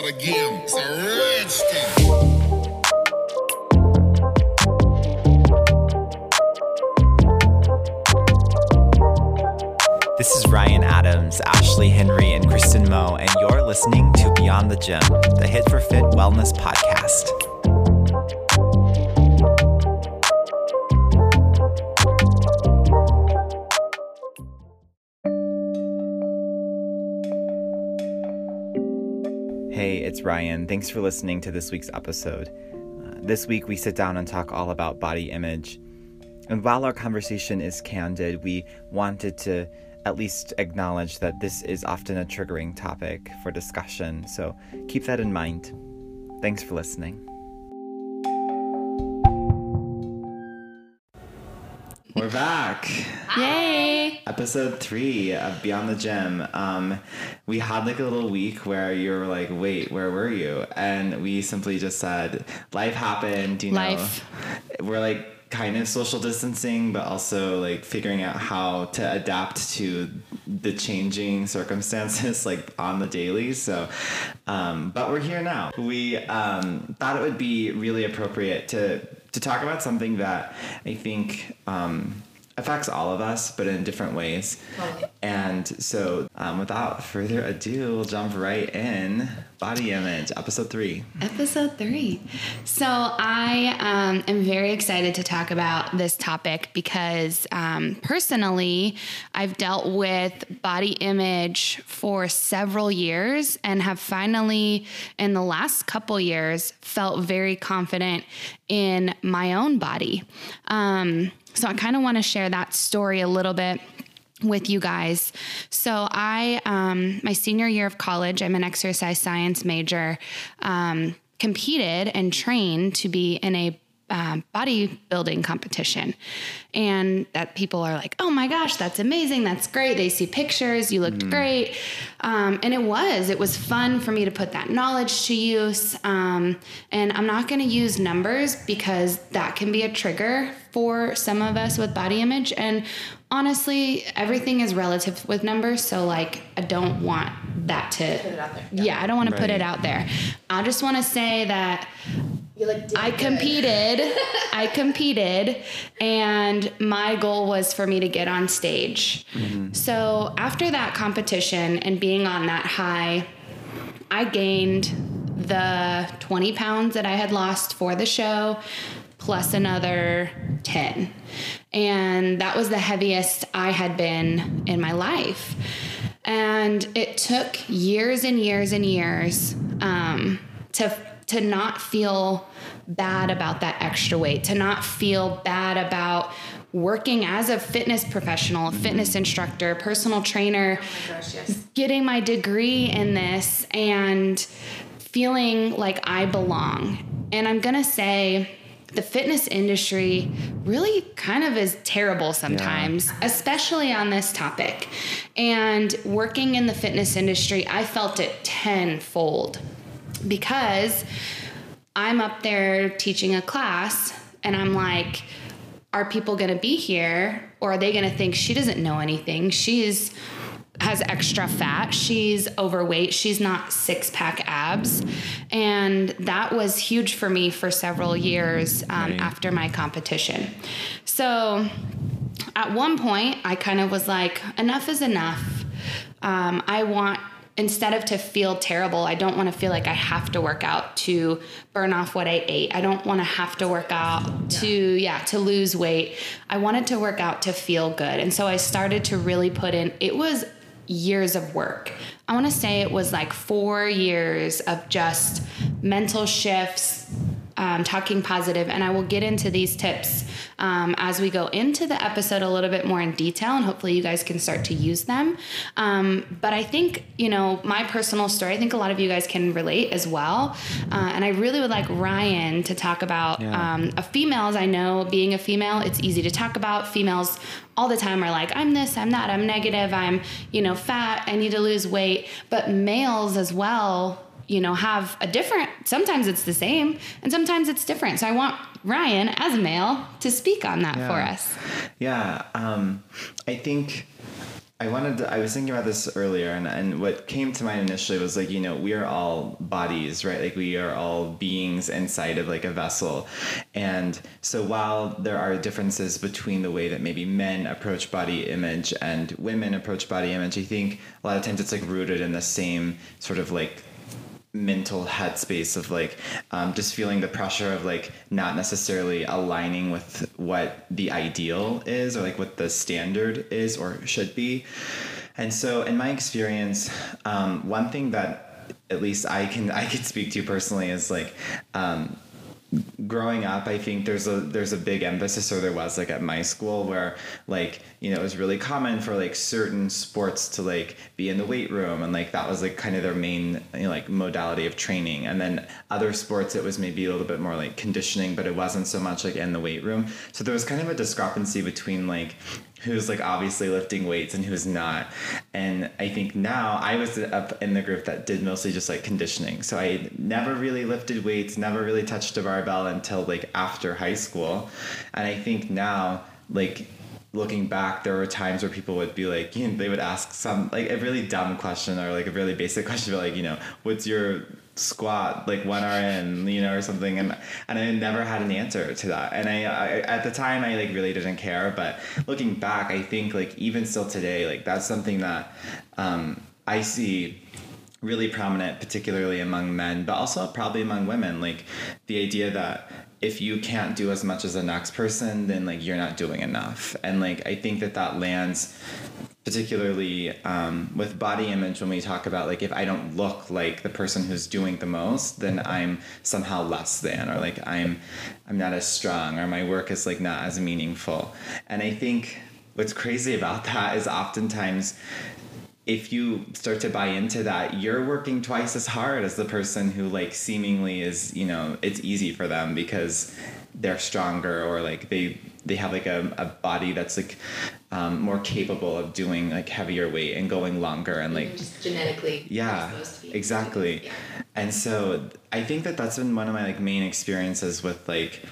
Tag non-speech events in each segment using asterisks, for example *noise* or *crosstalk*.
of the game. It's a rich. This is Ryan Adams, Ashley Henry, and Kristen Moe, and you're listening to Beyond the Gym, the Hit for Fit Wellness podcast. Ryan. Thanks for listening to this week's episode. Uh, this week, we sit down and talk all about body image. And while our conversation is candid, we wanted to at least acknowledge that this is often a triggering topic for discussion, so keep that in mind. Thanks for listening. We're back. Yay! Episode three of Beyond the Gym. Um, we had like a little week where you were like, "Wait, where were you?" And we simply just said, "Life happened." You Life. know, we're like kind of social distancing, but also like figuring out how to adapt to the changing circumstances, *laughs* like on the daily. So, um, but we're here now. We um, thought it would be really appropriate to to talk about something that I think. Um, affects all of us, but in different ways. And so, um, without further ado, we'll jump right in. Body image, episode three. Episode three. So, I um, am very excited to talk about this topic because um, personally, I've dealt with body image for several years and have finally, in the last couple years, felt very confident in my own body. Um, so, I kind of want to share that story a little bit with you guys. So I, um, my senior year of college, I'm an exercise science major, um, competed and trained to be in a um, bodybuilding competition. And that people are like, oh my gosh, that's amazing. That's great. They see pictures. You looked great. Um, and it was, it was fun for me to put that knowledge to use. Um, and I'm not going to use numbers because that can be a trigger for some of us with body image. And honestly, everything is relative with numbers. So, like, I don't want that to, yeah. I don't want to put it out there. I just want to say that I competed. *laughs* I competed, and my goal was for me to get on stage. So after that competition and being on that high, I gained the 20 pounds that I had lost for the show, plus another 10. And that was the heaviest I had been in my life. And it took years and years and years um, to to not feel bad about that extra weight, to not feel bad about working as a fitness professional, a fitness instructor, personal trainer, oh getting my degree in this and feeling like I belong. And I'm going to say the fitness industry really kind of is terrible sometimes, especially on this topic. And working in the fitness industry, I felt it tenfold because I'm up there teaching a class and I'm like, are people going to be here or are they going to think she doesn't know anything? She's has extra fat. She's overweight. She's not six pack abs. And that was huge for me for several years um, Right. after my competition. So at one point, I kind of was like, enough is enough. Um, I want, instead of to feel terrible, I don't want to feel like I have to work out to burn off what I ate. I don't want to have to work out to, yeah, to lose weight. I wanted to work out to feel good. And so I started to really put in, it was years of work. I want to say it was like four years of just mental shifts, um, talking positive, and I will get into these tips um, as we go into the episode a little bit more in detail, and hopefully you guys can start to use them. Um, but I think, you know, my personal story, I think a lot of you guys can relate as well. Uh, and I really would like Ryan to talk about Yeah. um, a females. I know being a female, it's easy to talk about. Females all the time are like, I'm this, I'm that, I'm negative, I'm, you know, fat, I need to lose weight. But males as well, you know, have a different, sometimes it's the same and sometimes it's different. So I want Ryan, as a male, to speak on that for us. Yeah, um, I think I wanted to, I was thinking about this earlier and, and what came to mind initially was like, you know, we are all bodies, right? Like we are all beings inside of like a vessel. And so while there are differences between the way that maybe men approach body image and women approach body image, I think a lot of times it's like rooted in the same sort of like mental headspace of like um, just feeling the pressure of like not necessarily aligning with what the ideal is or like what the standard is or should be. And so in my experience um, one thing that at least i can i can speak to personally is like um, growing up i think there's a there's a big emphasis or there was like at my school where like you know it was really common for like certain sports to like be in the weight room and like that was like kind of their main you know, like modality of training. And then other sports it was maybe a little bit more like conditioning but it wasn't so much like in the weight room. So there was kind of a discrepancy between like who's like obviously lifting weights and who's not. And I think now I was up in the group that did mostly just like conditioning. So I never really lifted weights, never really touched a barbell until like after high school. And I think now, like, looking back, there were times where people would be like, you *laughs* know, they would ask some like a really dumb question or like a really basic *laughs* question, but like, you know, what's your squat like one RM, you know, or something, and and I never had an answer to that. And I, I at the time I like really didn't care, but looking back, I think like even still today, like that's something that um, I see really prominent, particularly among men, but also probably among women. Like the idea that if you can't do as much as the next person, then like you're not doing enough. And like I think that that lands particularly um, with body image when we talk about like if i don't look like the person who's doing the most then i'm somehow less than or like i'm i'm not as strong or my work is like not as meaningful and i think what's crazy about that is oftentimes if you start to buy into that you're working twice as hard as the person who like seemingly is you know it's easy for them because they're stronger or like they they have like a, a body that's like um, more capable of doing like heavier weight and going longer and like just genetically yeah exactly. Yeah. and so i think that that's been one of my like main experiences with like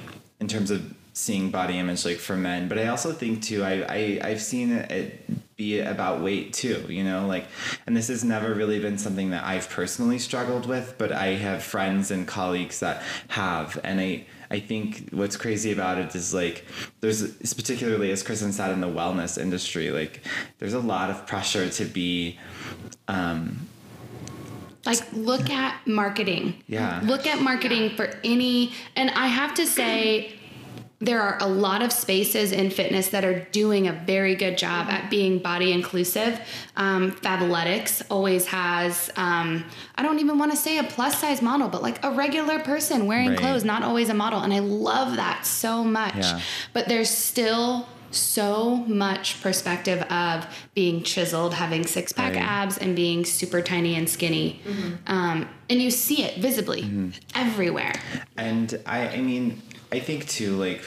in terms of seeing body image like for men. But i also think too i, I i've seen it be about weight too you know like and this has never really been something that i've personally struggled with but i have friends and colleagues that have and i I think what's crazy about it is like there's particularly as Kristen said in the wellness industry, like there's a lot of pressure to be um, like look at marketing. Yeah. Look at marketing for any and I have to say there are a lot of spaces in fitness that are doing a very good job at being body inclusive. Um, Fabletics always has, um, I don't even want to say a plus size model, but like a regular person wearing right. clothes, not always a model. And I love that so much. Yeah. But there's still so much perspective of being chiseled, having six pack right. abs, and being super tiny and skinny. Mm-hmm. Um, and you see it visibly mm-hmm. everywhere. And I, I mean, I think too, like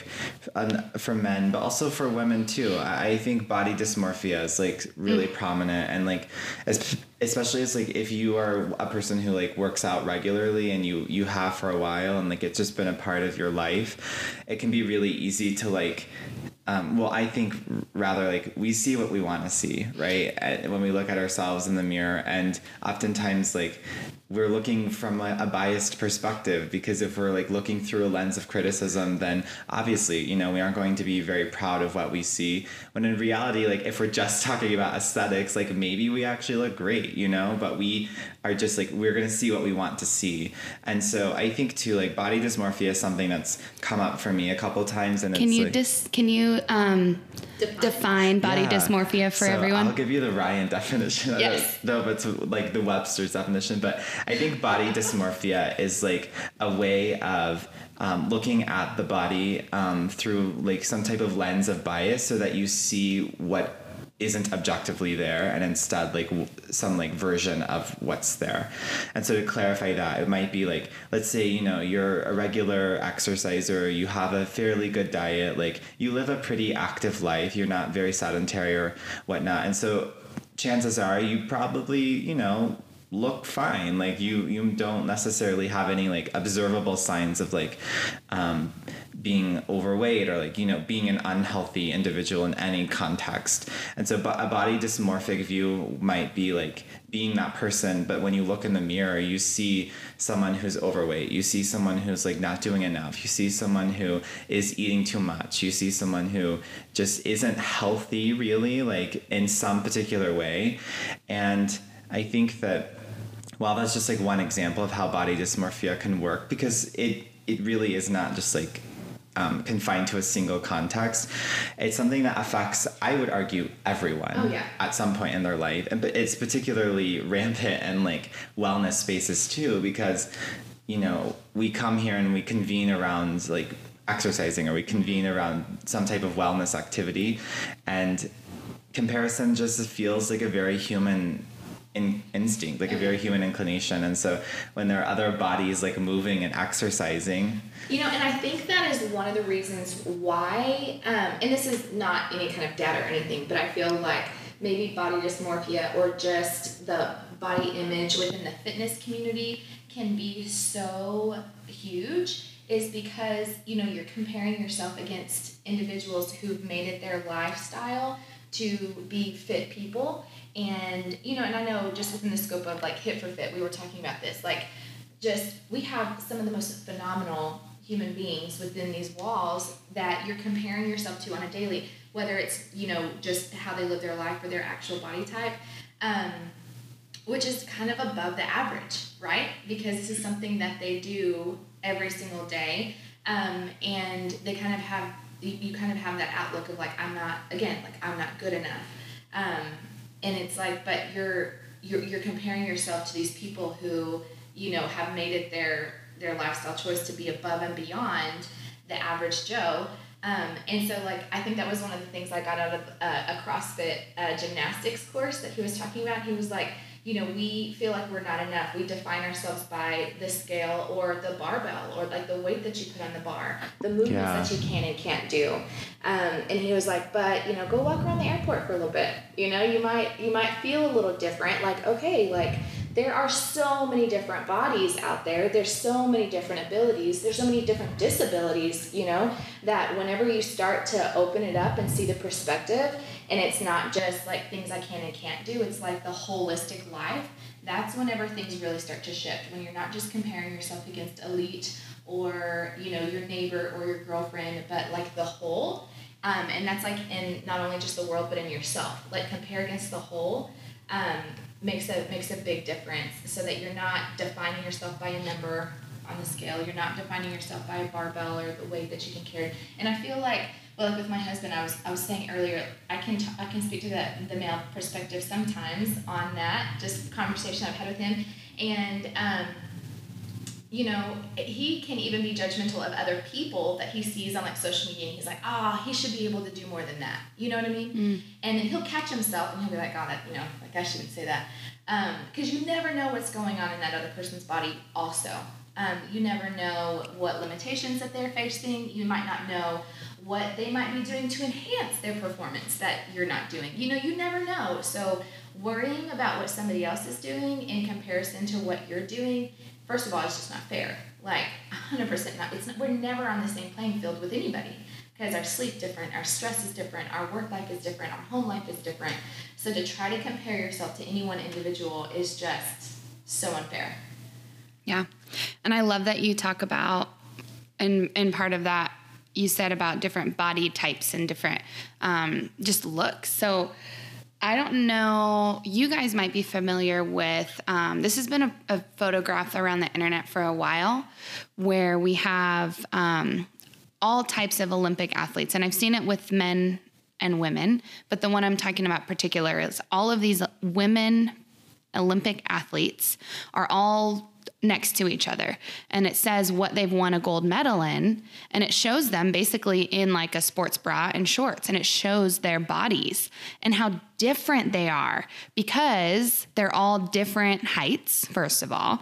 for men, but also for women too. I think body dysmorphia is like really mm. prominent, and like as, especially as like if you are a person who like works out regularly and you you have for a while, and like it's just been a part of your life, it can be really easy to like um, well, I think rather like we see what we want to see, right? When we look at ourselves in the mirror, and oftentimes like we're looking from a, a, biased perspective because if we're like looking through a lens of criticism then obviously you know we aren't going to be very proud of what we see. When in reality like if we're just *laughs* talking about aesthetics like maybe we actually look great you know? But we are just like we're going to see what we want to see. And so i think too like body dysmorphia is something that's come up for me a couple times and can you like, dis can you um define, define body yeah. dysmorphia for so everyone i'll give you the ryan *laughs* definition yes. no but it's like the webster's definition but i think body dysmorphia is like a way of um, looking at the body um, through like some type of lens of bias so that you see what isn't objectively there and instead like some like version of what's there. And so to clarify that it might be like let's say you know you're a regular exerciser you have a fairly good diet like you live a pretty active life you're not very sedentary or whatnot. And so chances are you probably you know look fine. Like you you don't necessarily have any like observable signs of like um, being overweight or like you know being an unhealthy individual in any context. And so a body dysmorphic view might be like being that person but when you look in the mirror you see someone who's overweight. You see someone who's like not doing enough. You see someone who is eating too much. You see someone who just isn't healthy really like in some particular way. And i think that well that's just like one example of how body dysmorphia can work because it it really is not just like um, confined to a single context. It's something that affects, I would argue, everyone oh, yeah. at some point in their life, and but it's particularly rampant in like wellness spaces too, because you know we come here and we convene around like exercising or we convene around some type of wellness activity, and comparison just feels like a very human in, instinct, like a very human inclination. And so when there are other bodies like moving and exercising, you know, and I think that is one of the reasons why, um, and this is not any kind of data or anything, but I feel like maybe body dysmorphia or just the body image within the fitness community can be so huge is because you know you're comparing yourself against individuals who've made it their lifestyle to be fit people and you know and i know just within the scope of like hit for fit we were talking about this like just we have some of the most phenomenal human beings within these walls that you're comparing yourself to on a daily whether it's you know just how they live their life or their actual body type um, which is kind of above the average right? Because this is something that they do every single day um, and they kind of have you kind of have that outlook of like i'm not again like i'm not good enough um, and it's like but you're you're, you're comparing yourself to these people who you know have made it their their lifestyle choice to be above and beyond the average joe. Um, and so like i think that was one of the things i got out of uh, a crossfit uh, gymnastics course that he was talking about. He was like you know, we feel like we're not enough. We define ourselves by the scale or the barbell or like the weight that you put on the bar, the movements yeah. that you can and can't do. Um, and he was like, but you know, go walk around the airport for a little bit. You know, you might you might feel a little different. Like, okay, like there are so many different bodies out there. There's so many different abilities. There's so many different disabilities, you know, that whenever you start to open it up and see the perspective, and it's not just like things I can and can't do, it's like the holistic life. That's whenever things really start to shift. When you're not just comparing yourself against elite or, you know, your neighbor or your girlfriend, but like the whole. Um, and that's like in not only just the world, but in yourself. Like compare against the whole. Um, makes a makes a big difference so that you're not defining yourself by a number on the scale you're not defining yourself by a barbell or the weight that you can carry and i feel like like with my husband i was i was saying earlier i can t- i can speak to the, the male perspective sometimes on that just conversation i've had with him and um, you know, he can even be judgmental of other people that he sees on like social media and he's like, ah, oh, he should be able to do more than that. You know what I mean? Mm. And then he'll catch himself and he'll be like, oh, that, you know, like I shouldn't say that. Um, because um, you never know what's going on in that other person's body also. Um, you never know what limitations that they're facing. You might not know what they might be doing to enhance their performance that you're not doing. You know, you never know. So worrying about what somebody else is doing in comparison to what you're doing first of all, it's just not fair. Like 100% not. It's not, we're never on the same playing field with anybody because our sleep different, our stress is different, our work life is different, our home life is different. So to try to compare yourself to any one individual is just so unfair. Yeah. And I love that you talk about and and part of that you said about different body types and different um, just looks. So I don't know. You guys might be familiar with um, this. Has been a, a, photograph around the internet for a while, where we have um, all types of Olympic athletes, and I've seen it with men and women. But the one I'm talking about particular is all of these women Olympic athletes are all next to each other. And it says what they've won a gold medal in. And it shows them basically in like a sports bra and shorts. And it shows their bodies and how different they are because they're all different heights first of all.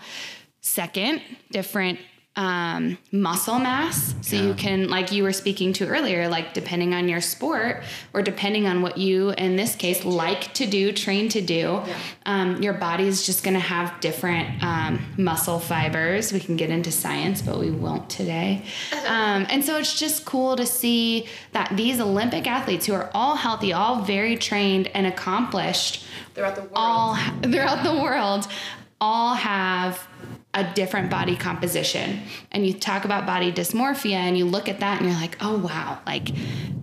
Second different um, muscle mass. So you can, like you were speaking to earlier, like depending on your sport or depending on what you, in this case, like to do, train to do, um, your body is just going to have different um, muscle fibers. We can get into science, but we won't today. Um, and so it's just cool to see that these Olympic athletes who are all healthy, all very trained and accomplished, Throughout the world. all throughout the world all have a different body composition and you talk about body dysmorphia and you look at that and you're like oh wow like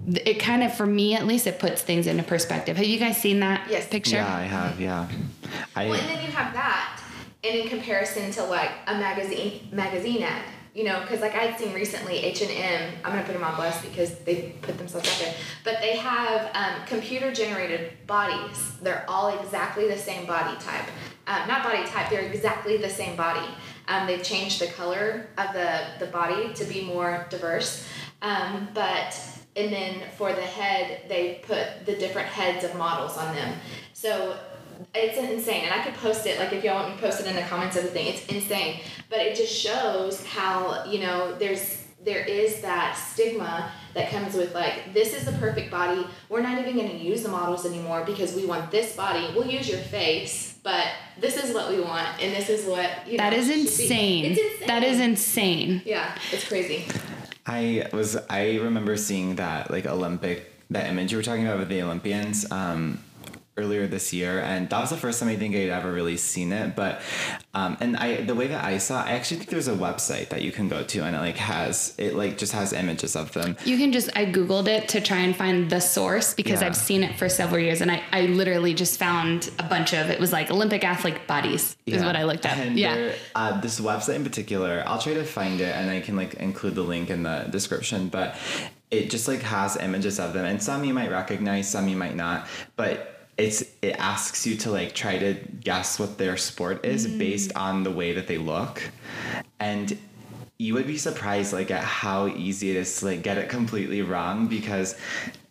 it kind of for me at least it puts things into perspective have you guys seen that Yes. picture Yeah, I have. Yeah, I. Well, and then you have that, and in comparison to like a magazine magazine ad, you know, because like I'd seen recently H and M. I'm gonna put them on blast because they put themselves out there, but they have um, computer generated bodies. They're all exactly the same body type, um, not body type. They're exactly the same body. Um, they've changed the color of the the body to be more diverse, um, but and then for the head they put the different heads of models on them. So it's insane and i could post it like if y'all want me to post it in the comments of the thing it's insane. But it just shows how you know there's there is that stigma that comes with like this is the perfect body. We're not even going to use the models anymore because we want this body. We'll use your face but this is what we want and this is what you know, is should be." insane. it's insane. That is insane. Yeah it's crazy. I was I remember seeing that like Olympic that image you were talking about with the Olympians um, earlier this year, and that was the first time I think I'd ever really seen it. But um, and I the way that I saw, I actually think there's a website that you can go to, and it like has it like just has images of them. You can just, I Googled it to try and find the source because Yeah. I've seen it for several years and I, I literally just found a bunch of, it was like Olympic athlete bodies is what I looked at. And yeah. there- uh, this website in particular, I'll try to find it and I can like include the link in the description. But it just like has images of them, and some you might recognize, some you might not. But it's it asks you to like try to guess what their sport is Mm. based on the way that they look, and you would be surprised like at how easy it is to like get it completely wrong because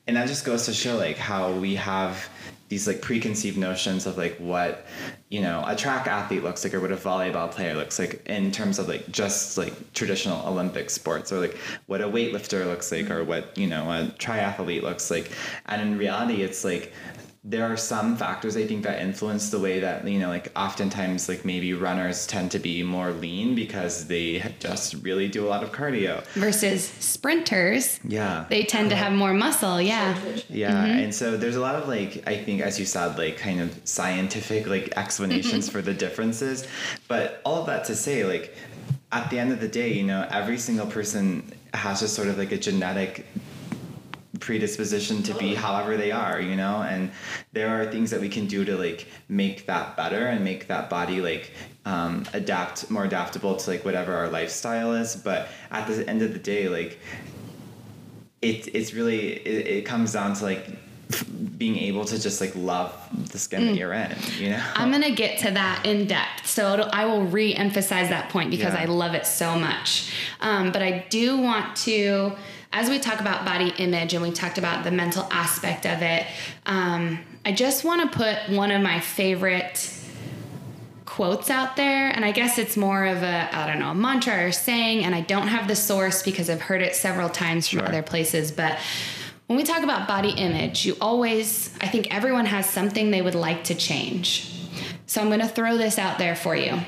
and that just goes to show like how we have these like preconceived notions of like what you know a track athlete looks like or what a volleyball player looks like in terms of like just like traditional olympic sports or like what a weightlifter looks like or what you know a triathlete looks like. And in reality it's like there are some factors I think that influence the way that you know like oftentimes like maybe runners tend to be more lean because they just really do a lot of cardio. Versus sprinters, Yeah. they tend to have more muscle. Yeah. Yeah, mm-hmm. and so there's a lot of like I think as you said like kind of scientific like explanations mm-hmm. for the differences, but all of that to say like at the end of the day, you know, every single person has just sort of like a genetic predisposition to be however they are, you know, and there are things that we can do to like make that better and make that body like um, adapt more adaptable to like whatever our lifestyle is. But at the end of the day, like it, it's really it, it comes down to like being able to just like love the skin that you're in, you know. I'm going to get to that in depth. So it'll, I will re emphasize that point because Yeah. I love it so much. Um, but I do want to, as we talk about body image and we talked about the mental aspect of it, um, I just want to put one of my favorite quotes out there and i guess it's more of a i don't know a mantra or saying and i don't have the source because i've heard it several times from Sure. other places but when we talk about body image you always i think everyone has something they would like to change. So i'm going to throw this out there for you.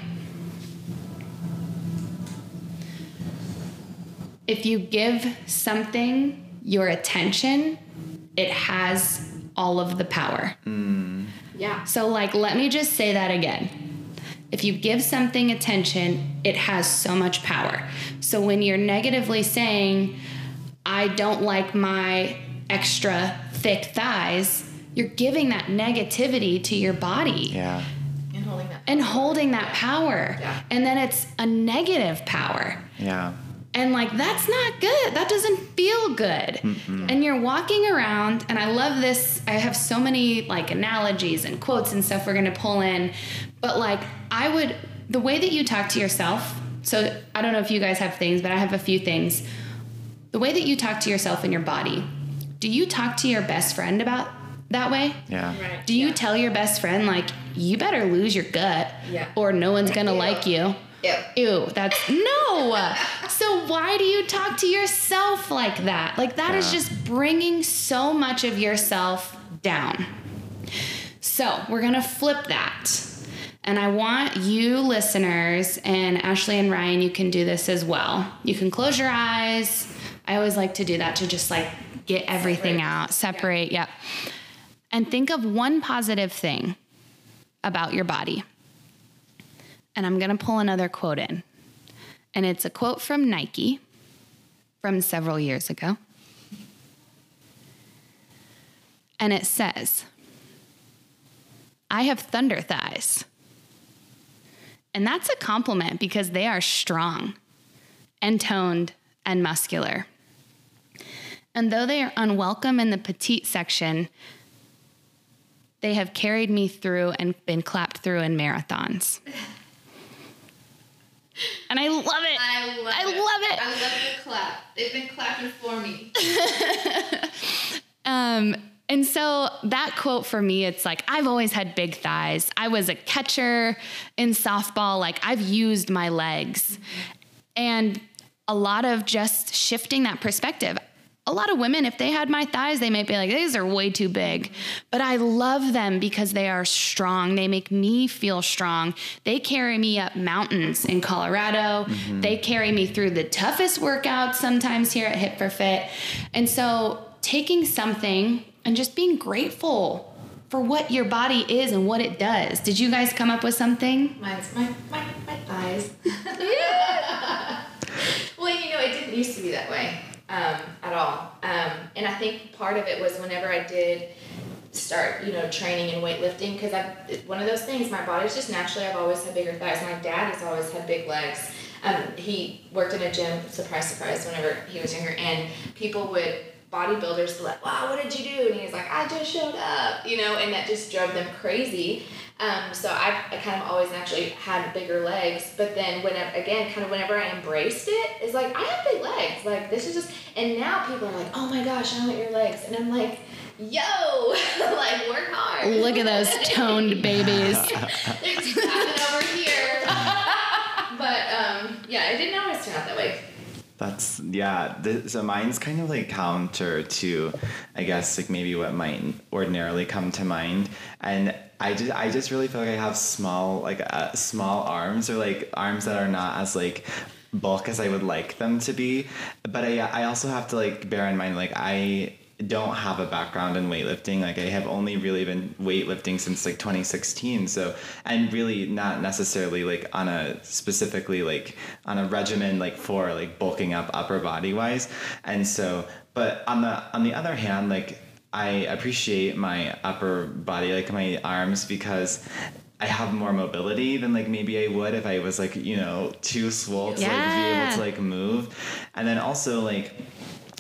If you give something your attention it has all of the power. Mm. Yeah. So, like, let me just say that again. If you give something attention, it has so much power. So, when you're negatively saying, I don't like my extra thick thighs, you're giving that negativity to your body yeah. and holding that and holding that power. Yeah. And then it's a negative power. Yeah. And like that's not good. That doesn't feel good. And you're walking around and I love this. I have so many like analogies and quotes and stuff we're going to pull in. But like I would the way that you talk to yourself. So I don't know if you guys have things, but I have a few things. The way that you talk to yourself in your body. Do you talk to your best friend about that way? Yeah. Do you tell your best friend like you better lose your gut Yeah. or no one's going to like you? Ew. Ew, that's no. So why do you talk to yourself like that? Like that is Yeah. just bringing so much of yourself down. So we're gonna flip that. And I want you listeners, and Ashley and Ryan, you can do this as well. You can close your eyes. I always like to do that to just like get everything Separate. out, separate, yep. And think of one positive thing about your body. And I'm going to pull another quote in. And it's a quote from Nike from several years ago. And it says, I have thunder thighs. And that's a compliment because they are strong and toned and muscular. And though they are unwelcome in the petite section, they have carried me through and been clapped through in marathons. And I love it. I love I it. love it. I love the clap. They've been clapping for me. *laughs* Um, and so that quote for me, it's like, I've always had big thighs. I was a catcher in softball. Like, I've used my legs. And a lot of just shifting that perspective. A lot of women, if they had my thighs, they might be like, these are way too big. But I love them because they are strong. They make me feel strong. They carry me up mountains in Colorado. Mm-hmm. They carry me through the toughest workouts sometimes here at Hit for Fit. And so taking something and just being grateful for what your body is and what it does. Did you guys come up with something? Mine's my, my, my thighs. *laughs* yeah. *laughs* well, you know, it didn't used to be that way um, at all. Um, and I think part of it was whenever I did start, you know, training and weightlifting, because I one of those things, my body's just naturally, I've always had bigger thighs. My dad has always had big legs. Um, he worked in a gym, surprise, surprise, whenever he was younger, and people would bodybuilders be like, "Wow, what did you do?" And he's like, "I just showed up," you know, and that just drove them crazy. Um, so I, I kind of always naturally had bigger legs, but then whenever again, kind of whenever I embraced it, it's like I have big legs. Like this is just, and now people are like, "Oh my gosh, I want your legs," and I'm like, "Yo, *laughs* like work hard." Look at those *laughs* toned babies. They're tapping over here. *laughs* but um, yeah, it didn't always turn out that way. That's yeah. So mine's kind of like counter to, I guess like maybe what might ordinarily come to mind, and I just I just really feel like I have small like uh, small arms or like arms that are not as like bulk as I would like them to be, but I I also have to like bear in mind like I don't have a background in weightlifting. Like I have only really been weightlifting since like 2016. So and really not necessarily like on a specifically like on a regimen like for like bulking up upper body wise. And so but on the on the other hand, like I appreciate my upper body, like my arms, because I have more mobility than like maybe I would if I was like, you know, too swole to like be able to like move. And then also like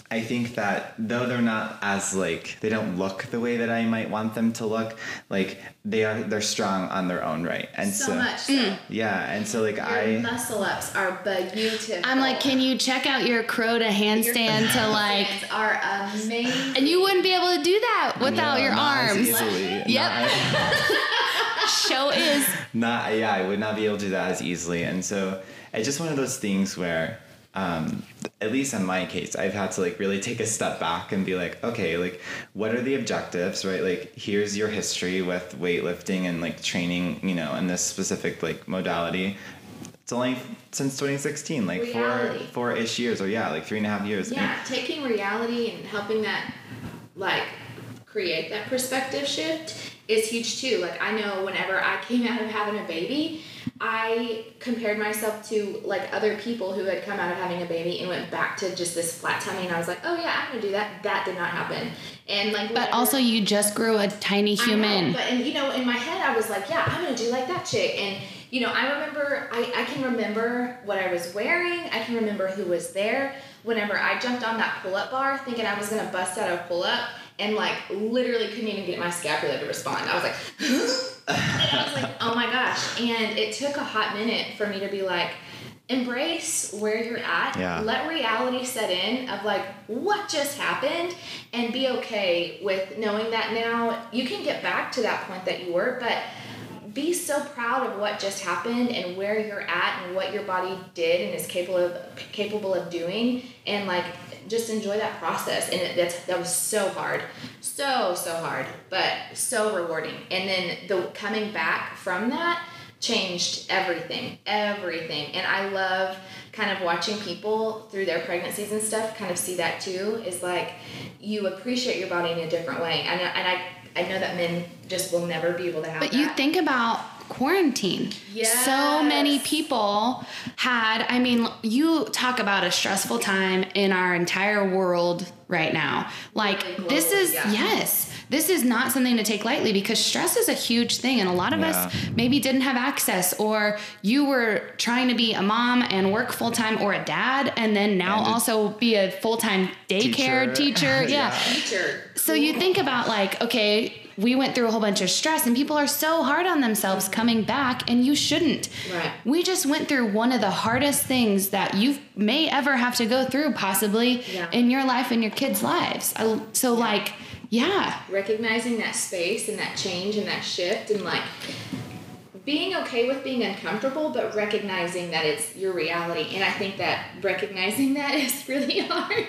I think that though they're not as like they don't look the way that I might want them to look, like they are they're strong on their own right. And so, So much. So. Mm. yeah, and so like Your I muscle ups are beautiful. I'm like, can you check out your crow to handstand to like, Hands are amazing. and you wouldn't be able to do that without No, your not as arms. easily. *laughs* Yep. Not- *laughs* Show is not yeah i would not be able to do that as easily and so it's just one of those things where um, at least in my case i've had to like really take a step back and be like okay like what are the objectives right like here's your history with weightlifting and like training you know in this specific like modality it's only since 2016 like Reality. four four-ish years or yeah like three and a half years Yeah, taking reality and helping that, like, create that perspective shift is huge too. Like, I know whenever I came out of having a baby, I compared myself to like other people who had come out of having a baby and went back to just this flat tummy, and I was like, oh yeah, I'm gonna do that. That did not happen. And like, But also, you just grew a tiny I know, human. but and you know, in my head, I was like, yeah, I'm gonna do like that chick. And you know, I remember, I, I can remember what I was wearing. I can remember who was there. Whenever I jumped on that pull up bar, thinking I was gonna bust out a pull up, and like literally couldn't even get my scapula to respond. I was like, *gasps* and I was like, oh my gosh. And it took a hot minute for me to be like. Embrace where you're at. Yeah. Let reality set in of like what just happened and be okay with knowing that now you can get back to that point that you were, but be so proud of what just happened and where you're at and what your body did and is capable of capable of doing and like just enjoy that process and it, that's that was so hard. So so hard but so rewarding. And then the coming back from that changed everything everything. And i love kind of watching people through their pregnancies and stuff kind of see that too is like you appreciate your body in a different way. And, and i I know that men just will never be able to have But that. you think about quarantine. So many people had, I mean, you talk about a stressful time in our entire world right now. Like, Really this is, yeah. yes, this is not something to take lightly because stress is a huge thing. And a lot of us maybe didn't have access, or you were trying to be a mom and work full time or a dad, and then now And also be a full time daycare Teacher. teacher. yeah. *laughs* Yeah. teacher. So you think about like, okay, we went through a whole bunch of stress and people are so hard on themselves coming back and you shouldn't. Right. We just went through one of the hardest things that you may ever have to go through possibly Yeah. in your life and your kids' lives. I, so like, yeah. recognizing that space and that change and that shift and like being okay with being uncomfortable but recognizing that it's your reality and i think that recognizing that *laughs* is really hard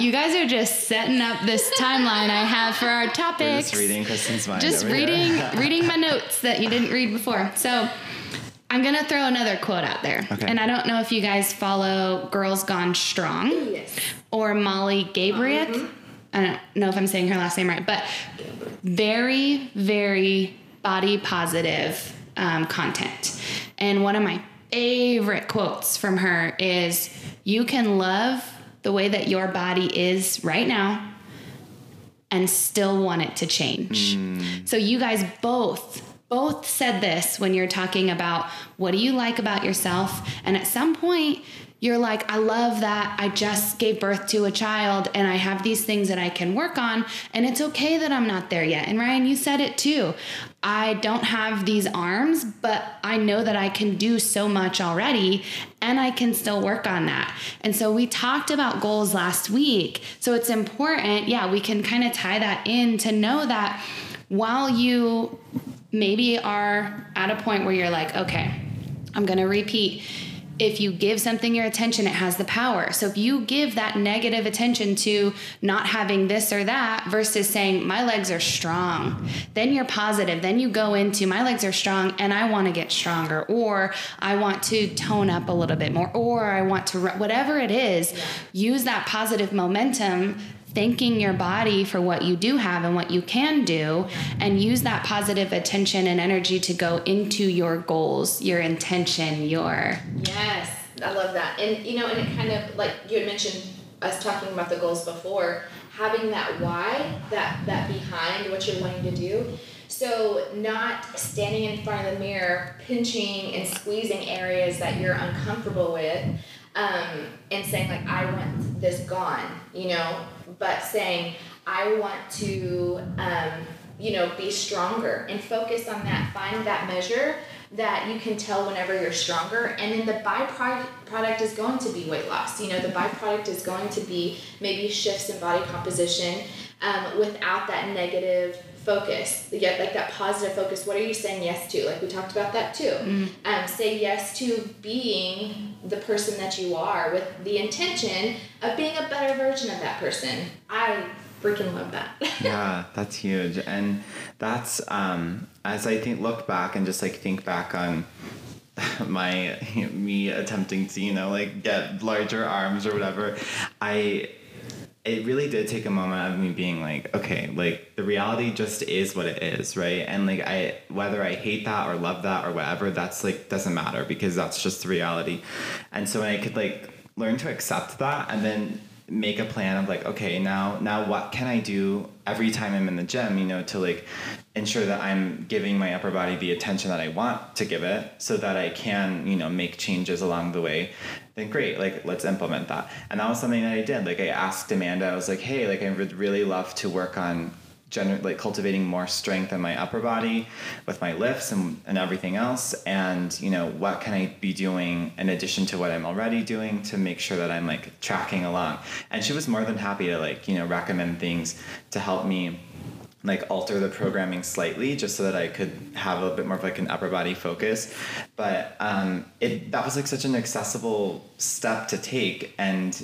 You guys are just setting up this timeline I have for our We're just reading Kristen's mind. just over here. reading *laughs* reading my notes that you didn't read before. So I'm gonna throw another quote out there. Okay. And I don't know if you guys follow Girls Gone Strong yes or Molly Gabriel. Uh-huh. I don't know if I'm saying her last name right, but very, very body positive um, content. And one of my favorite quotes from her is You can love the way that your body is right now and still want it to change. So you guys both both said this when you're talking about what do you like about yourself and at some point you're like I love that I just gave birth to a child and I have these things that I can work on and it's okay that I'm not there yet. And Ryan you said it too. I don't have these arms, but I know that I can do so much already and I can still work on that. And so we talked about goals last week. So it's important, yeah, we can kind of tie that in to know that while you maybe are at a point where you're like, okay, I'm going to repeat. If you give something your attention, it has the power. So if you give that negative attention to not having this or that versus saying, my legs are strong, then you're positive. Then you go into, my legs are strong and I want to get stronger, or I want to tone up a little bit more, or I want to, whatever it is, use that positive momentum thanking your body for what you do have and what you can do and use that positive attention and energy to go into your goals your intention your yes i love that. And you know and it kind of like you had mentioned us talking about the goals before having that why that that behind what you're wanting to do. So not standing in front of the mirror pinching and squeezing areas that you're uncomfortable with um, and saying like i want this gone you know but saying i want to um, you know be stronger and focus on that find that measure that you can tell whenever you're stronger and then the byproduct product is going to be weight loss. You know the byproduct is going to be maybe shifts in body composition um, without that negative focus yet like that positive focus. What are you saying yes to? Like we talked about that too. Um, say yes to being the person that you are with the intention of being a better version of that person. I freaking love that. *laughs* Yeah, that's huge. And that's um as I think look back and just like think back on *laughs* my *laughs* me attempting to, you know, like get larger arms or whatever, I it really did take a moment of me being like, okay, like the reality just is what it is, right? And like I whether I hate that or love that or whatever, that's like doesn't matter because that's just the reality. And so when I could like learn to accept that and then make a plan of like okay now now what can i do every time i'm in the gym you know to like ensure that i'm giving my upper body the attention that i want to give it so that i can you know make changes along the way then great like let's implement that. And that was something that i did like i asked amanda i was like hey like i would really love to work on gener- like cultivating more strength in my upper body with my lifts and, and everything else and you know what can i be doing in addition to what i'm already doing to make sure that i'm like tracking along? And she was more than happy to like you know recommend things to help me like alter the programming slightly just so that I could have a bit more of like an upper body focus. But um, it that was like such an accessible step to take, and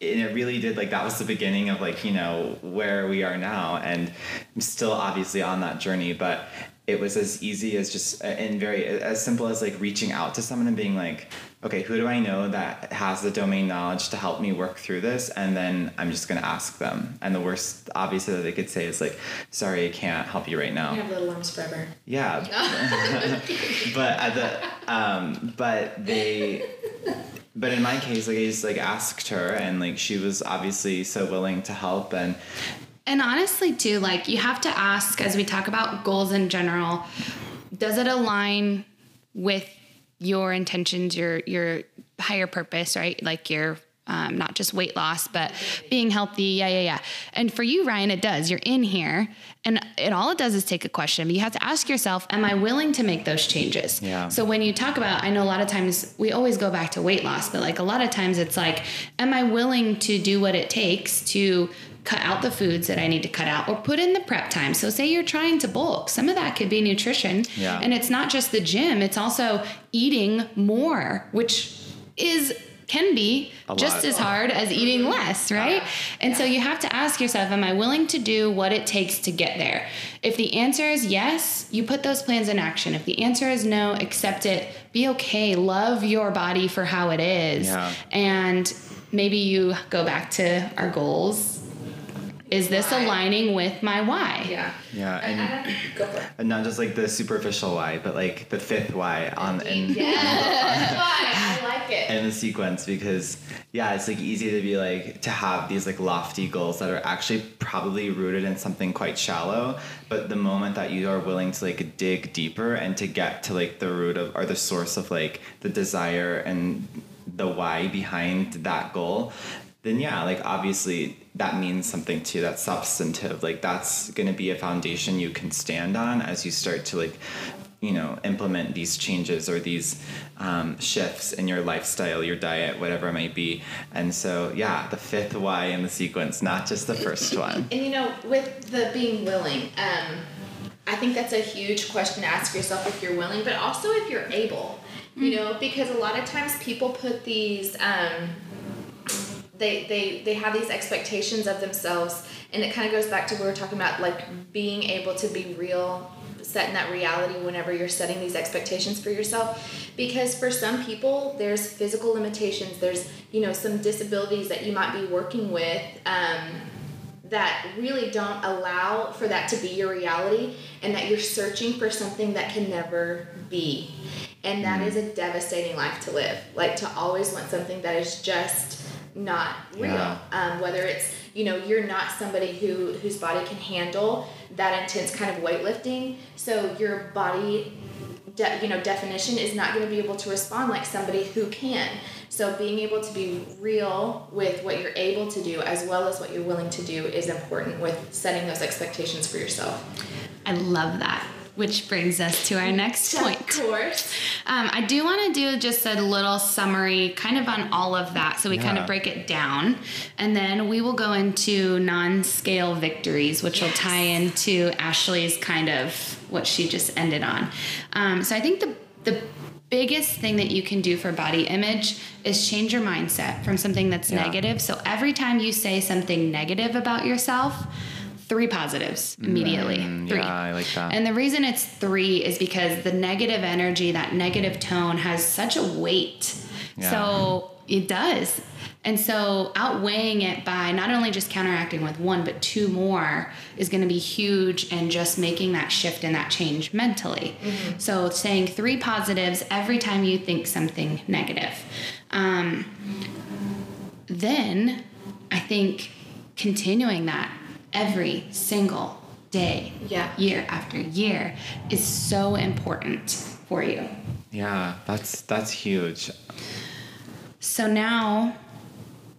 and it really did like that was the beginning of like you know where we are now, and I'm still obviously on that journey, but it was as easy as just and very as simple as like reaching out to someone and being like okay who do i know that has the domain knowledge to help me work through this? And then i'm just going to ask them. And the worst obviously that they could say is like sorry i can't help you right now. I have little arms forever. yeah. *laughs* *laughs* But at the um but they but in my case like i just like asked her and like she was obviously so willing to help and And honestly, too, like you have to ask as we talk about goals in general, does it align with your intentions, your your higher purpose, right? Like your um, not just weight loss, but being healthy. Yeah, yeah, yeah. And for you, Ryan, it does. You're in here, and it all it does is take a question. But you have to ask yourself, am I willing to make those changes? Yeah. So when you talk about, I know a lot of times we always go back to weight loss, but like a lot of times it's like, am I willing to do what it takes to cut out the foods that I need to cut out or put in the prep time. So say you're trying to bulk, some of that could be nutrition. Yeah. And it's not just the gym, it's also eating more, which is can be A just lot. as hard as eating less, right? And so you have to ask yourself, am I willing to do what it takes to get there? If the answer is yes, you put those plans in action. If the answer is no, accept it. Be okay. Love your body for how it is. Yeah. And maybe you go back to our goals. Is this Why? aligning with my why? Yeah. Yeah, and- I, go for it. and not just like the superficial why but like the fifth why on and Yeah. Why? I like it. in the sequence because yeah it's like easy to be like to have these like lofty goals that are actually probably rooted in something quite shallow but the moment that you are willing to like dig deeper and to get to like the root of or the source of like the desire and the why behind that goal then yeah like obviously that means something too that's substantive like that's going to be a foundation you can stand on as you start to like you know implement these changes or these um, shifts in your lifestyle your diet whatever it might be and so yeah the fifth why in the sequence not just the first *laughs* one And you know, with the being willing, um, I think that's a huge question to ask yourself if you're willing, but also if you're able. You know, because a lot of times people put these. Um, they, they, they have these expectations of themselves and it kind of goes back to what we were talking about like being able to be real setting that reality whenever you're setting these expectations for yourself. Because for some people there's physical limitations there's you know some disabilities that you might be working with um, that really don't allow for that to be your reality and that you're searching for something that can never be. And that is a devastating life to live. Like to always want something that is just not real Yeah. um, whether it's you know you're not somebody who whose body can handle that intense kind of weightlifting so your body de- you know definition is not going to be able to respond like somebody who can so being able to be real with what you're able to do as well as what you're willing to do is important with setting those expectations for yourself I love that. Which brings us to our next point. of course Um, I do want to do just a little summary kind of on all of that so we kind of break it down. And then we will go into non scale victories, which will tie into Ashley's kind of what she just ended on. Um, so I think the, the biggest thing that you can do for body image is change your mindset from something that's Yeah. negative. So every time you say something negative about yourself, three positives immediately. Mm, three. yeah, I like that. And the reason it's three is because the negative energy, that negative tone has such a weight. Yeah. So it does. And so outweighing it by not only just counteracting with one, but two more is going to be huge and just making that shift and that change mentally. So saying three positives every time you think something negative. Um, then I think continuing that every single day, Yeah. year after year, is so important for you. yeah that's that's huge So now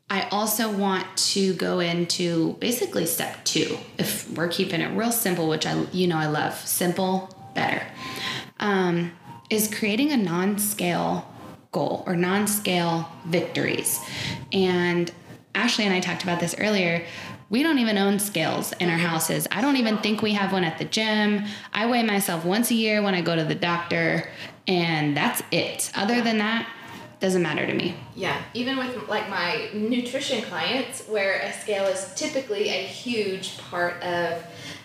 I also want to go into basically step two. If we're keeping it real simple, which I you know I love, simple better, um, is creating a non-scale goal or non-scale victories. And Ashley and I talked about this earlier. We don't even own scales in our houses. I don't even think we have one at the gym. I weigh myself once a year when I go to the doctor, and that's it. Other than that, doesn't matter to me. Yeah, even with like my nutrition clients, where a scale is typically a huge part of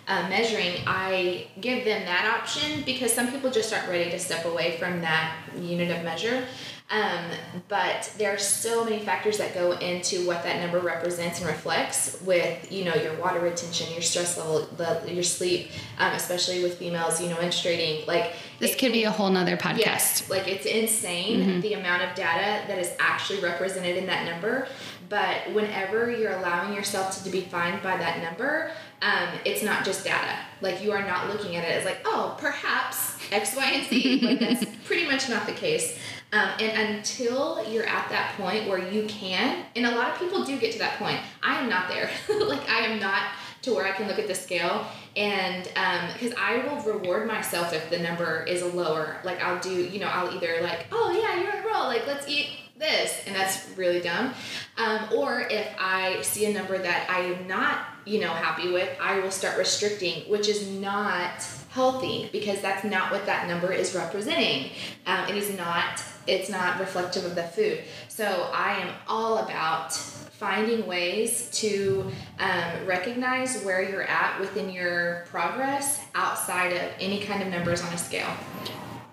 uh, measuring, I give them that option because some people just aren't ready to step away from that unit of measure. Um, but there are so many factors that go into what that number represents and reflects with, you know, your water retention, your stress level, the, your sleep, um, especially with females, you know, menstruating. Like This it- could be a whole nother podcast. Yes, like it's insane the amount of data that is actually represented in that number. But whenever you're allowing yourself to, to be defined by that number, um, it's not just data. Like you are not looking at it as like, oh, perhaps X, Y, and Z. like that's *laughs* pretty much not the case. Um, and until you're at that point where you can, and a lot of people do get to that point. I am not there. *laughs* like I am not to where I can look at the scale and because I will reward myself if the number is lower. Like I'll do, you know, I'll either like, oh yeah, you're on a roll. Like let's eat this, and that's really dumb. Um, or if I see a number that I am not, you know, happy with, I will start restricting, which is not healthy because that's not what that number is representing. Um, it is not. It's not reflective of the food. So I am all about finding ways to um, recognize where you're at within your progress outside of any kind of numbers on a scale.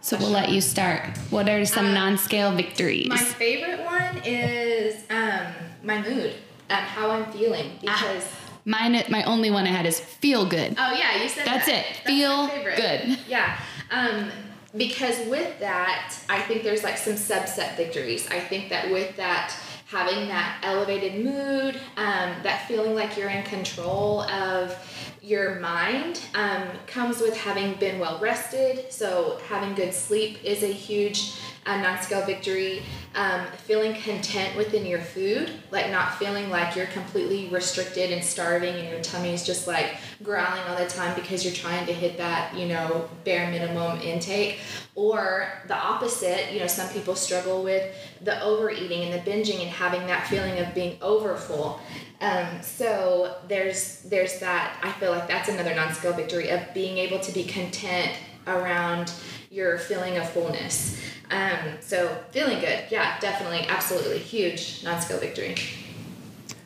So we'll let you start. What are some Uh, non-scale victories? My favorite one is um, my mood, um, how I'm feeling because. Mine, my only one I had is feel good. Oh yeah, you said That's that. it. That's Feel my favorite. good. *laughs* Yeah. Um, because with that, I think there's like some subset victories. I think that with that, having that elevated mood, um, that feeling like you're in control of your mind, um, comes with having been well rested. So having good sleep is a huge uh, non-scale victory. Um, feeling content within your food, like not feeling like you're completely restricted and starving, and your tummy is just like growling all the time because you're trying to hit that, you know, bare minimum intake. Or the opposite, you know, some people struggle with the overeating and the binging and having that feeling of being overfull. Um, so there's there's that. I feel like that's another non-scale victory of being able to be content around your feeling of fullness. Um, so feeling good, yeah, definitely, absolutely, huge non-scale victory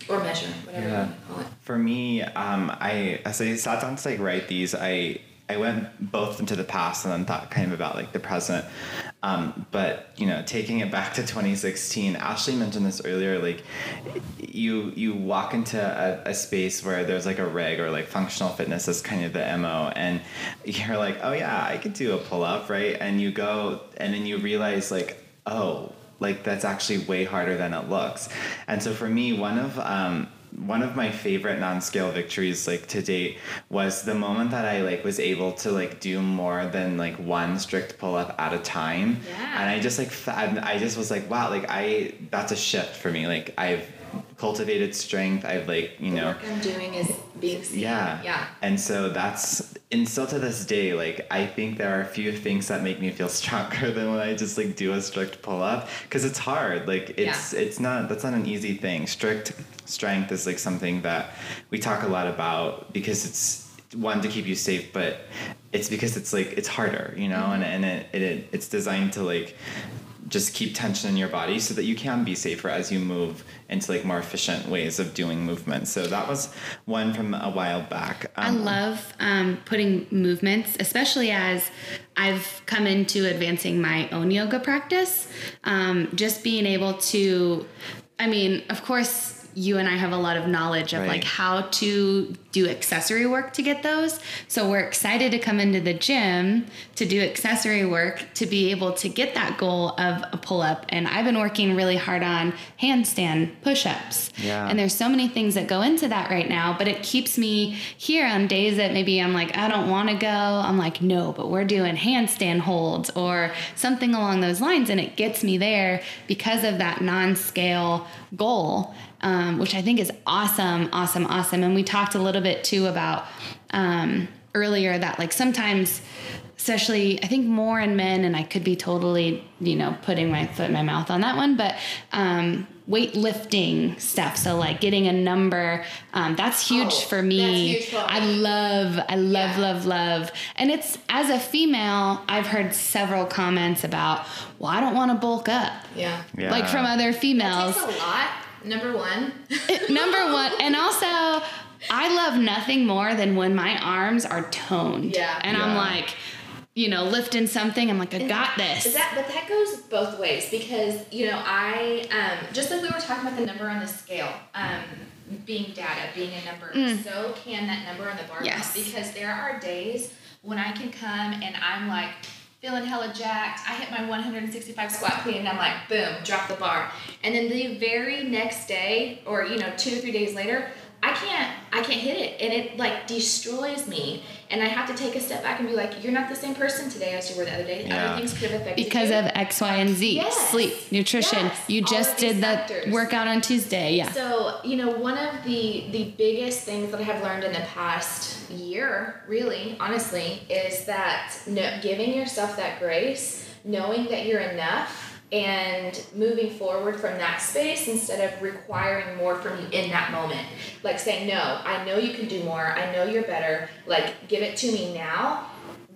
or measure, whatever you Yeah. want to call it. For me, um, I as I sat down to like write these, I I went both into the past and then thought kind of about like the present. Um, but you know, taking it back to 2016, Ashley mentioned this earlier. Like, you you walk into a, a space where there's like a rig or like functional fitness is kind of the mo, and you're like, oh yeah, I could do a pull up, right? And you go, and then you realize like, oh, like that's actually way harder than it looks. And so for me, one of um, one of my favorite non-scale victories like to date was the moment that I like was able to like do more than like one strict pull-up at a time. Yeah. And I just like I just was like, wow, like I that's a shift for me. Like I've cultivated strength. I've like, you The know, work I'm doing is being seen. yeah. Yeah. And so that's and still to this day, like I think there are a few things that make me feel *laughs* stronger than when I just like do a strict pull up because it's hard. Like it's it's not that's not an easy thing. Strict strength is like something that we talk a lot about because it's one to keep you safe, but it's because it's like it's harder, you know, mm-hmm. and and it, it it's designed to like just keep tension in your body so that you can be safer as you move into like more efficient ways of doing movement. So that was one from a while back. I Um, love um, putting movements, especially as I've come into advancing my own yoga practice. Um, just being able to, I mean, of course, you and I have a lot of knowledge of Right. like how to do accessory work to get those. So we're excited to come into the gym to do accessory work to be able to get that goal of a pull up. And I've been working really hard on handstand push ups. Yeah. And there's so many things that go into that right now, but it keeps me here on days that maybe I'm like, I don't want to go. I'm like, no, but we're doing handstand holds or something along those lines. And it gets me there because of that non scale goal, um, which I think is awesome, awesome, awesome. And we talked a little bit too about um, earlier that like sometimes especially I think more in men, and I could be totally, you know, putting my foot in my mouth on that one, but um, weightlifting stuff. So like getting a number, um, that's huge Oh, for me. that's huge for I love, I love, Yeah. love, love. And it's as a female, I've heard several comments about, well, I don't want to bulk up. Yeah. Yeah. Like from other females. Takes a lot. Number one. Number one, and also, I love nothing more than when my arms are toned. Yeah. And I'm like, you know, lifting something. I'm like, I got this. Is that, but that goes both ways because you know I um, just like we were talking about the number on the scale, um, being data, being a number. So can that number on the bar Yes. because there are days when I can come and I'm like feeling hella jacked. I hit my 165 squat clean and I'm like, boom, drop the bar. And then the very next day, or you know, two to three days later, I can't, I can't hit it, and it like destroys me. And I have to take a step back and be like, you're not the same person today as you were the other day. Yeah. Other things could have affected because you. of X, Y, and Z. Yes. Sleep, nutrition. Yes. You just did that factors. workout on Tuesday. Yeah. So, you know, one of the the biggest things that I have learned in the past year, really, honestly, is that no, giving yourself that grace, knowing that you're enough and moving forward from that space instead of requiring more from you in that moment. Like saying, "No, I know you can do more. I know you're better. Like give it to me now."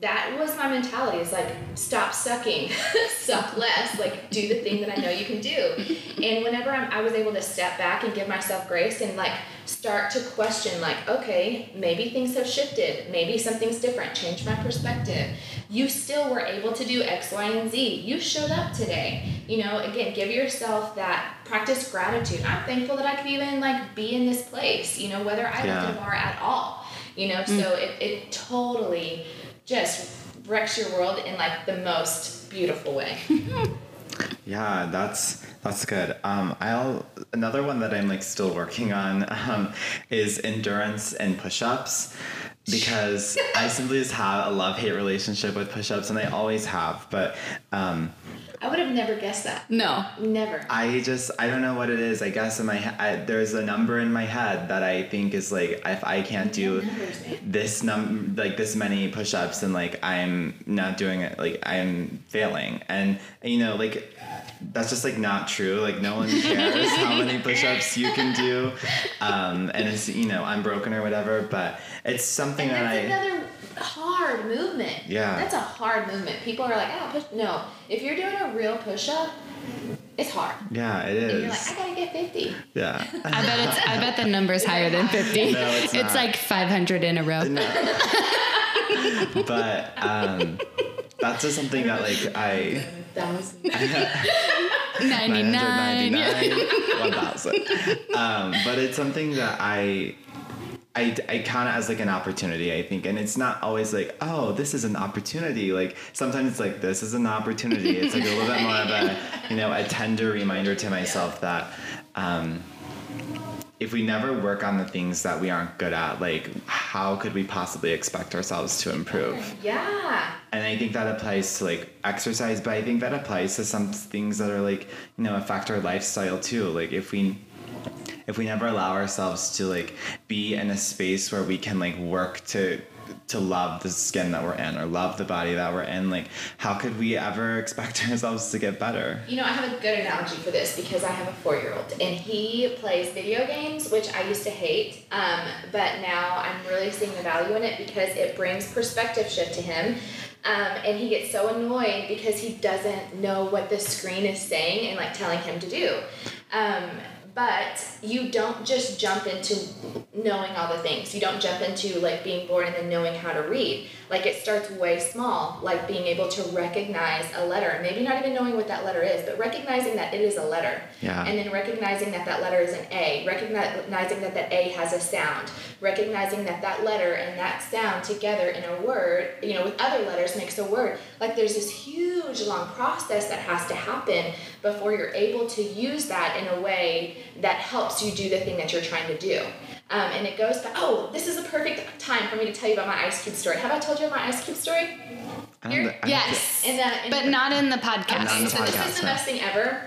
That was my mentality is like stop sucking *laughs* suck less like do the thing that i know you can do. And whenever I'm, i was able to step back and give myself grace and like start to question like okay maybe things have shifted maybe something's different change my perspective. You still were able to do x y and z. You showed up today. You know again give yourself that practice gratitude. I'm thankful that i could even like be in this place you know whether i Yeah. lifted a bar at all you know. Mm. So it, it totally just wrecks your world in like the most beautiful way *laughs* Yeah, that's that's good. Um, I'll another one that I'm like still working on *laughs* um, is endurance and push-ups because *laughs* I simply just have a love hate relationship with push-ups and I always have. But um, i would have never guessed that. No. never. I just I don't know what it is. I guess in my I, there's a number in my head that I think is like if I can't do Numbers, this num like this many push-ups and like I'm not doing it like I'm failing. And you know like that's just like not true. Like no one *laughs* cares how many *laughs* push-ups you can do. Um, and it's you know I'm broken or whatever but it's something and that I another hard movement Yeah. that's a hard movement people are like oh push no if you're doing a real push-up it's hard yeah it is. and you're like i gotta get 50 yeah I bet it's. I bet the number's higher than *laughs* fifty. No, it's not. like five hundred in a row. but um, that's just something that like I that was Ninety nine. 999 1000 um, but it's something that i I, I count it as like an opportunity, I think. And it's not always like, oh, this is an opportunity. Like sometimes it's like, this is an opportunity. It's like a little bit more of a, *laughs* you know, a tender reminder to myself that um, if we never work on the things that we aren't good at, like how could we possibly expect ourselves to improve? yeah And I think that applies to like exercise, but I think that applies to some things that are like, you know, affect our lifestyle too. Like if we if we never allow ourselves to like be in a space where we can like work to to love the skin that we're in or love the body that we're in, like how could we ever *laughs* expect ourselves to get better? You know, I have a good analogy for this because I have a four year old and he plays video games, which I used to hate. Um, but now I'm really seeing the value in it because it brings perspective shift to him. Um, and he gets so annoyed because he doesn't know what the screen is saying and like telling him to do. Um, but you don't just jump into knowing all the things. You don't jump into like being born and then knowing how to read. Like it starts way small, like being able to recognize a letter, maybe not even knowing what that letter is, but recognizing that it is a letter. Yeah. And then recognizing that that letter is an A, recognizing that that A has a sound, recognizing that that letter and that sound together in a word, you know, with other letters makes a word. Like there's this huge long process that has to happen before you're able to use that in a way that helps you do the thing that you're trying to do. Um, and it goes back, oh, this is a perfect time for me to tell you about my ice cube story. Have I told you my ice cube story? I don't Here- thi- I don't Yes. In the, in But the- not in the podcast. Not in the so this podcast, is the best thing ever.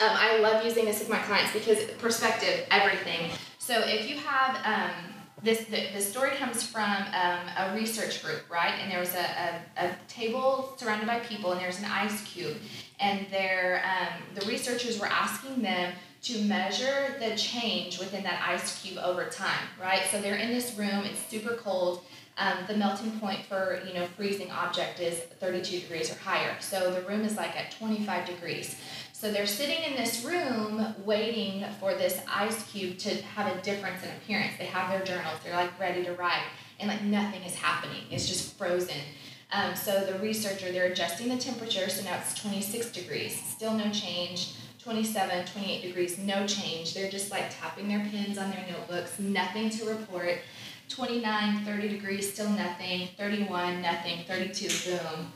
Um, I love using this with my clients because perspective, everything. So if you have um, this the, the story comes from um, a research group, right? And there was a, a, a table surrounded by people, and there's an ice cube, and they're, um, the researchers were asking them to measure the change within that ice cube over time, right? So they're in this room, it's super cold. Um, the melting point for you know freezing object is 32 degrees or higher. So the room is like at 25 degrees. So they're sitting in this room waiting for this ice cube to have a difference in appearance. They have their journals, they're like ready to write, and like nothing is happening. It's just frozen. Um, so the researcher, they're adjusting the temperature, so now it's 26 degrees, still no change. 27, 28 degrees, no change. They're just like tapping their pens on their notebooks, nothing to report. 29, 30 degrees, still nothing. 31, nothing. 32, boom.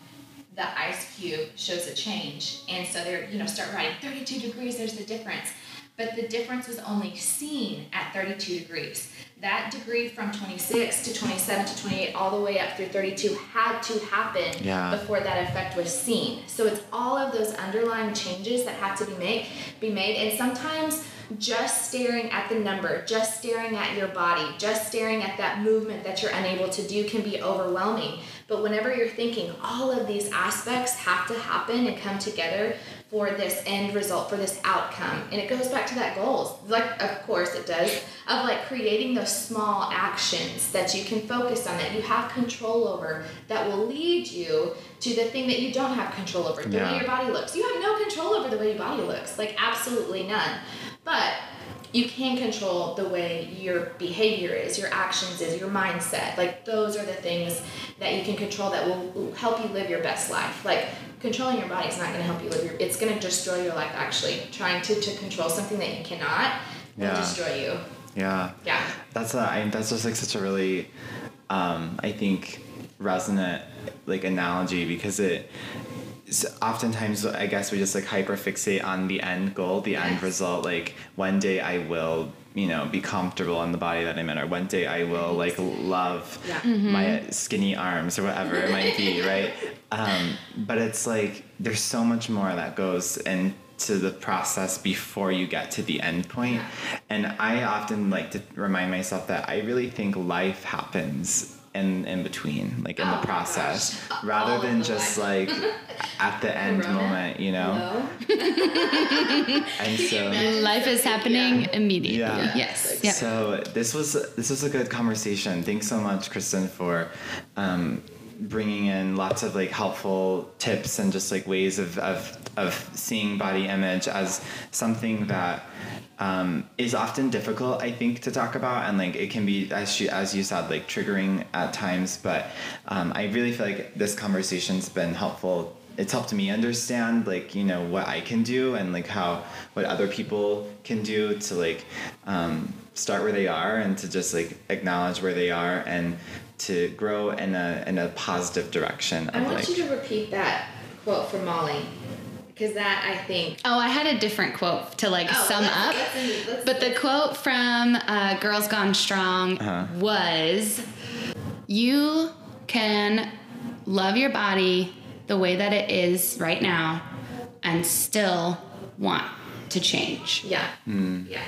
The ice cube shows a change. And so they're, you know, start writing 32 degrees, there's the difference. But the difference was only seen at 32 degrees. That degree from 26 to 27 to 28, all the way up through 32, had to happen Yeah. before that effect was seen. So it's all of those underlying changes that have to be made, be made. And sometimes just staring at the number, just staring at your body, just staring at that movement that you're unable to do can be overwhelming. But whenever you're thinking all of these aspects have to happen and come together for this end result, for this outcome, and it goes back to that goals, like of course it does, of like creating those small actions that you can focus on, that you have control over, that will lead you to the thing that you don't have control over, the Yeah. way your body looks. You have no control over the way your body looks, like absolutely none. But you can control the way your behavior is, your actions is, your mindset. Like those are the things that you can control that will help you live your best life. Like controlling your body is not going to help you live your. It's going to destroy your life. Actually, trying to to control something that you cannot will destroy you. Yeah. Yeah. That's a, I, that's just like such a really, um, I think, resonant like analogy because it. S- Oftentimes, I guess we just like hyperfixate on the end goal, the end result. Like one day I will, you know, be comfortable in the body that I'm in, or one day I will like love Yeah. my skinny arms or whatever it might be, *laughs* right? Um, but it's like there's so much more that goes into the process before you get to the end point. And I often like to remind myself that I really think life happens in in between, like in Oh the process, gosh. rather All than just life. like at the *laughs* end Corona. moment, you know. No. *laughs* And so. *laughs* Life is happening immediately. Yeah. Yes. Yep. So this was this was a good conversation. Thanks so much, Kristen, for um, bringing in lots of like helpful tips and just like ways of of, of seeing body image as something that um, is often difficult, I think, to talk about, and like it can be, as she, as you said, like triggering at times. But um, I really feel like this conversation's been helpful. It's helped me understand, like you know, what I can do and like how what other people can do to like um, start where they are and to just like acknowledge where they are and to grow in a in a positive direction. I want like, you to repeat that quote from Molly, because that I think. Oh, I had a different quote to like Oh, sum let's- up. let's- let's- But the quote from uh, Girls Gone Strong Uh-huh. was You can love your body the way that it is right now and still want to change. Yeah. Hmm. Yeah.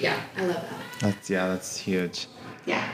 Yeah. I love that. that's yeah, that's huge. Yeah.